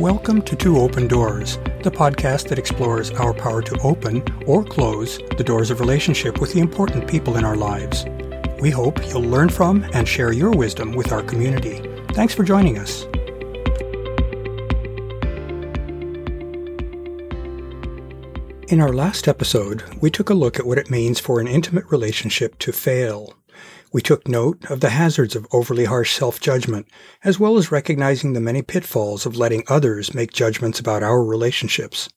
Welcome to Two Open Doors, the podcast that explores our power to open or close the doors of relationship with the important people in our lives. We hope you'll learn from and share your wisdom with our community. Thanks for joining us. In our last episode, we took a look at what it means for an intimate relationship to fail. We took note of the hazards of overly harsh self-judgment, as well as recognizing the many pitfalls of letting others make judgments about our relationships.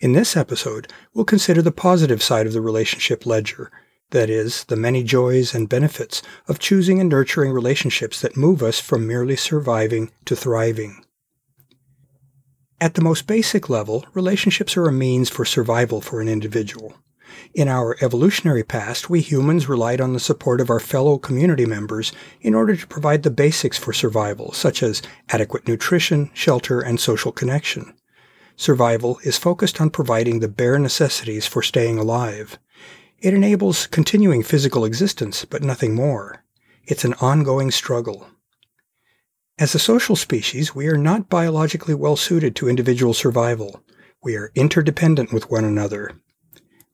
In this episode, we'll consider the positive side of the relationship ledger, that is, the many joys and benefits of choosing and nurturing relationships that move us from merely surviving to thriving. At the most basic level, relationships are a means for survival for an individual. In our evolutionary past, we humans relied on the support of our fellow community members in order to provide the basics for survival, such as adequate nutrition, shelter, and social connection. Survival is focused on providing the bare necessities for staying alive. It enables continuing physical existence, but nothing more. It's an ongoing struggle. As a social species, we are not biologically well suited to individual survival. We are interdependent with one another.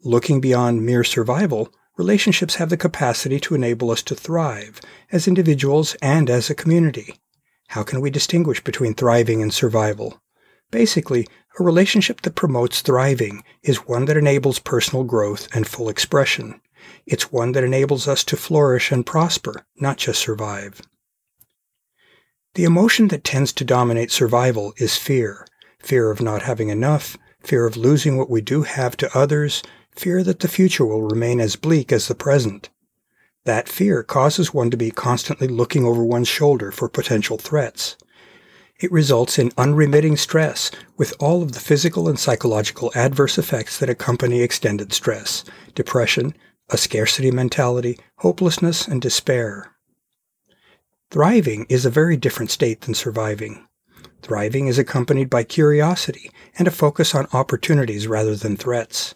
Looking beyond mere survival, relationships have the capacity to enable us to thrive as individuals and as a community. How can we distinguish between thriving and survival? Basically, a relationship that promotes thriving is one that enables personal growth and full expression. It's one that enables us to flourish and prosper, not just survive. The emotion that tends to dominate survival is fear. Fear of not having enough, fear of losing what we do have to others, fear that the future will remain as bleak as the present. That fear causes one to be constantly looking over one's shoulder for potential threats. It results in unremitting stress with all of the physical and psychological adverse effects that accompany extended stress, depression, a scarcity mentality, hopelessness, and despair. Thriving is a very different state than surviving. Thriving is accompanied by curiosity and a focus on opportunities rather than threats.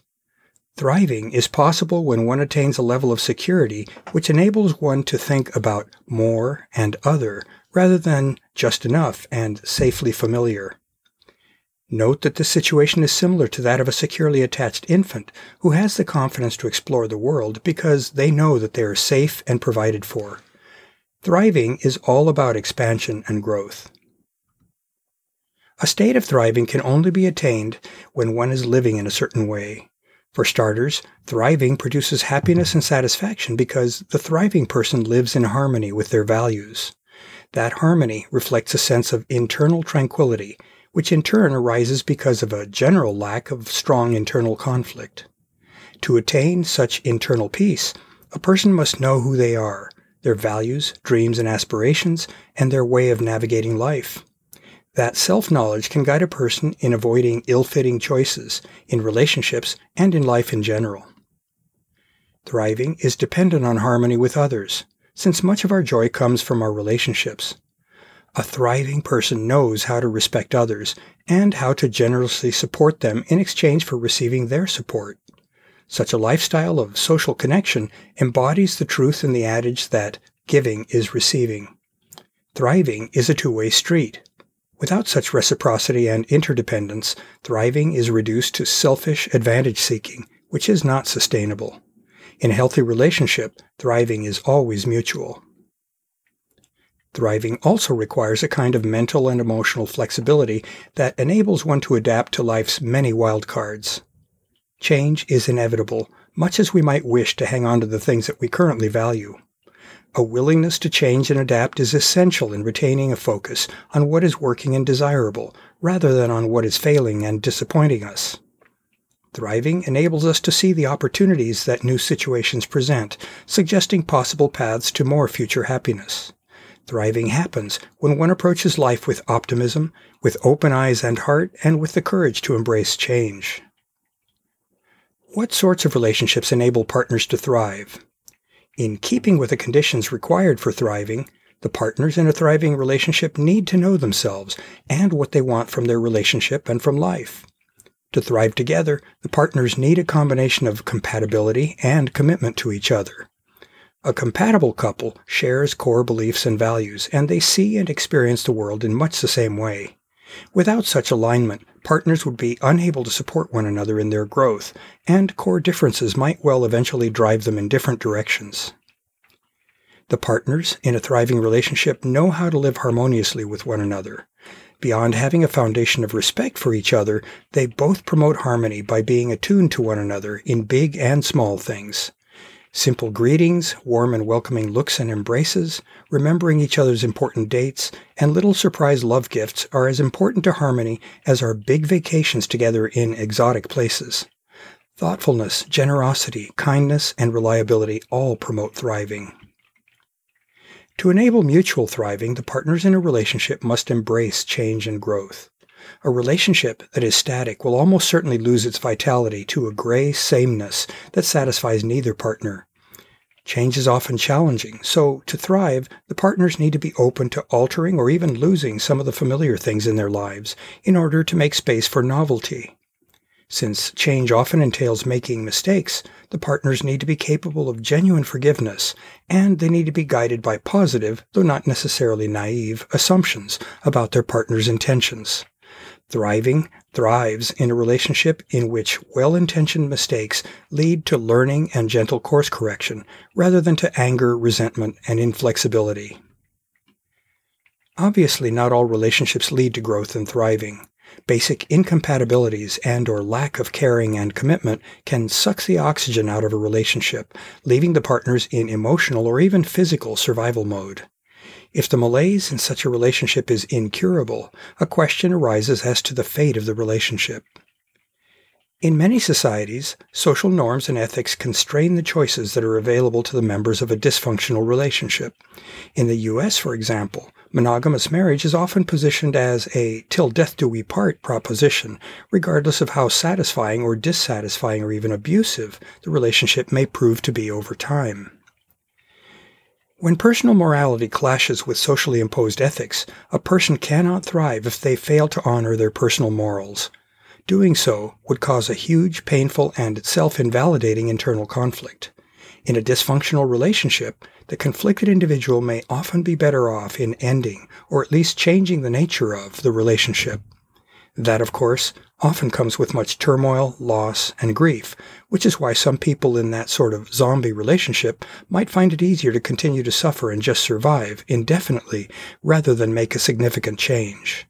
Thriving is possible when one attains a level of security which enables one to think about more and other rather than just enough and safely familiar. Note that this situation is similar to that of a securely attached infant who has the confidence to explore the world because they know that they are safe and provided for. Thriving is all about expansion and growth. A state of thriving can only be attained when one is living in a certain way. For starters, thriving produces happiness and satisfaction because the thriving person lives in harmony with their values. That harmony reflects a sense of internal tranquility, which in turn arises because of a general lack of strong internal conflict. To attain such internal peace, a person must know who they are, their values, dreams, and aspirations, and their way of navigating life. That self-knowledge can guide a person in avoiding ill-fitting choices in relationships and in life in general. Thriving is dependent on harmony with others, since much of our joy comes from our relationships. A thriving person knows how to respect others and how to generously support them in exchange for receiving their support. Such a lifestyle of social connection embodies the truth in the adage that giving is receiving. Thriving is a two-way street. Without such reciprocity and interdependence, thriving is reduced to selfish advantage seeking, which is not sustainable. In a healthy relationship, thriving is always mutual. Thriving also requires a kind of mental and emotional flexibility that enables one to adapt to life's many wild cards. Change is inevitable, much as we might wish to hang on to the things that we currently value. A willingness to change and adapt is essential in retaining a focus on what is working and desirable, rather than on what is failing and disappointing us. Thriving enables us to see the opportunities that new situations present, suggesting possible paths to more future happiness. Thriving happens when one approaches life with optimism, with open eyes and heart, and with the courage to embrace change. What sorts of relationships enable partners to thrive? In keeping with the conditions required for thriving, the partners in a thriving relationship need to know themselves and what they want from their relationship and from life. To thrive together, the partners need a combination of compatibility and commitment to each other. A compatible couple shares core beliefs and values, and they see and experience the world in much the same way. Without such alignment, partners would be unable to support one another in their growth, and core differences might well eventually drive them in different directions. The partners in a thriving relationship know how to live harmoniously with one another. Beyond having a foundation of respect for each other, they both promote harmony by being attuned to one another in big and small things. Simple greetings, warm and welcoming looks and embraces, remembering each other's important dates, and little surprise love gifts are as important to harmony as are big vacations together in exotic places. Thoughtfulness, generosity, kindness, and reliability all promote thriving. To enable mutual thriving, the partners in a relationship must embrace change and growth. A relationship that is static will almost certainly lose its vitality to a gray sameness that satisfies neither partner. Change is often challenging, so to thrive, the partners need to be open to altering or even losing some of the familiar things in their lives in order to make space for novelty. Since change often entails making mistakes, the partners need to be capable of genuine forgiveness, and they need to be guided by positive, though not necessarily naive, assumptions about their partner's intentions. Thriving thrives in a relationship in which well-intentioned mistakes lead to learning and gentle course correction, rather than to anger, resentment, and inflexibility. Obviously, not all relationships lead to growth and thriving. Basic incompatibilities and or lack of caring and commitment can suck the oxygen out of a relationship, leaving the partners in emotional or even physical survival mode. If the malaise in such a relationship is incurable, a question arises as to the fate of the relationship. In many societies, social norms and ethics constrain the choices that are available to the members of a dysfunctional relationship. In the U.S., for example, monogamous marriage is often positioned as a till death do we part proposition, regardless of how satisfying or dissatisfying or even abusive the relationship may prove to be over time. When personal morality clashes with socially imposed ethics, a person cannot thrive if they fail to honor their personal morals. Doing so would cause a huge, painful, and self-invalidating internal conflict. In a dysfunctional relationship, the conflicted individual may often be better off in ending, or at least changing the nature of, the relationship. That, of course, often comes with much turmoil, loss, and grief, which is why some people in that sort of zombie relationship might find it easier to continue to suffer and just survive indefinitely rather than make a significant change.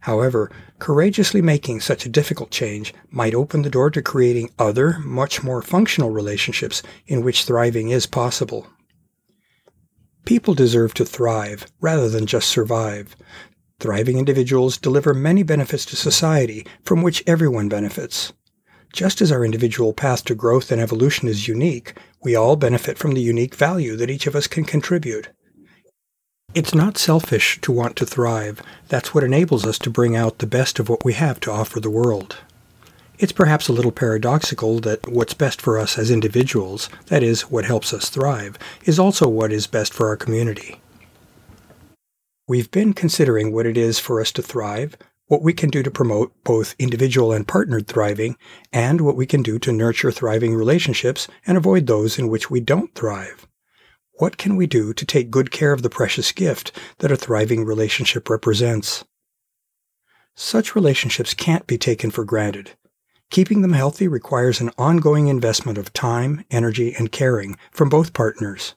However, courageously making such a difficult change might open the door to creating other, much more functional relationships in which thriving is possible. People deserve to thrive rather than just survive. Thriving individuals deliver many benefits to society from which everyone benefits. Just as our individual path to growth and evolution is unique, we all benefit from the unique value that each of us can contribute. It's not selfish to want to thrive. That's what enables us to bring out the best of what we have to offer the world. It's perhaps a little paradoxical that what's best for us as individuals, that is, what helps us thrive, is also what is best for our community. We've been considering what it is for us to thrive, what we can do to promote both individual and partnered thriving, and what we can do to nurture thriving relationships and avoid those in which we don't thrive. What can we do to take good care of the precious gift that a thriving relationship represents? Such relationships can't be taken for granted. Keeping them healthy requires an ongoing investment of time, energy, and caring from both partners.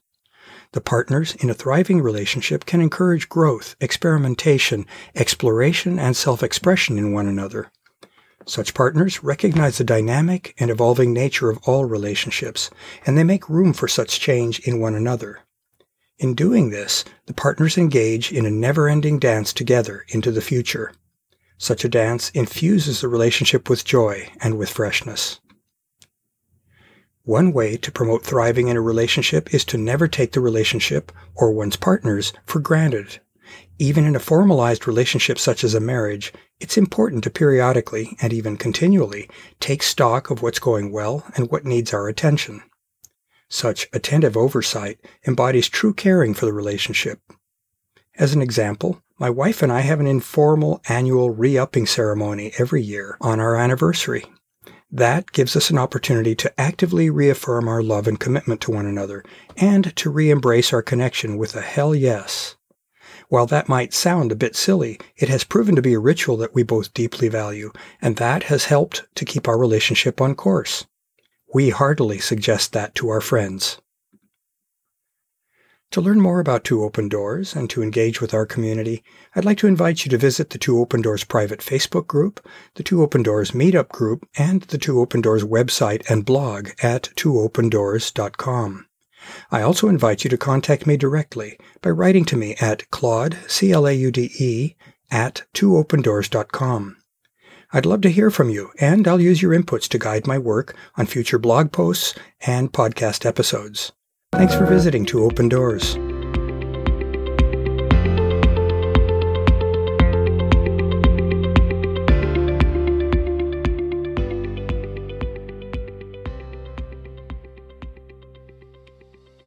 The partners in a thriving relationship can encourage growth, experimentation, exploration, and self-expression in one another. Such partners recognize the dynamic and evolving nature of all relationships, and they make room for such change in one another. In doing this, the partners engage in a never-ending dance together into the future. Such a dance infuses the relationship with joy and with freshness. One way to promote thriving in a relationship is to never take the relationship or one's partners for granted. Even in a formalized relationship such as a marriage, it's important to periodically, and even continually, take stock of what's going well and what needs our attention. Such attentive oversight embodies true caring for the relationship. As an example, my wife and I have an informal annual re-upping ceremony every year on our anniversary. That gives us an opportunity to actively reaffirm our love and commitment to one another and to re-embrace our connection with a hell yes. While that might sound a bit silly, it has proven to be a ritual that we both deeply value, and that has helped to keep our relationship on course. We heartily suggest that to our friends. To learn more about Two Open Doors and to engage with our community, I'd like to invite you to visit the Two Open Doors private Facebook group, the Two Open Doors meetup group, and the Two Open Doors website and blog at twoopendoors.com. I also invite you to contact me directly by writing to me at claude, C-L-A-U-D-E, at twoopendoors.com. I'd love to hear from you, and I'll use your inputs to guide my work on future blog posts and podcast episodes. Thanks for visiting Two Open Doors.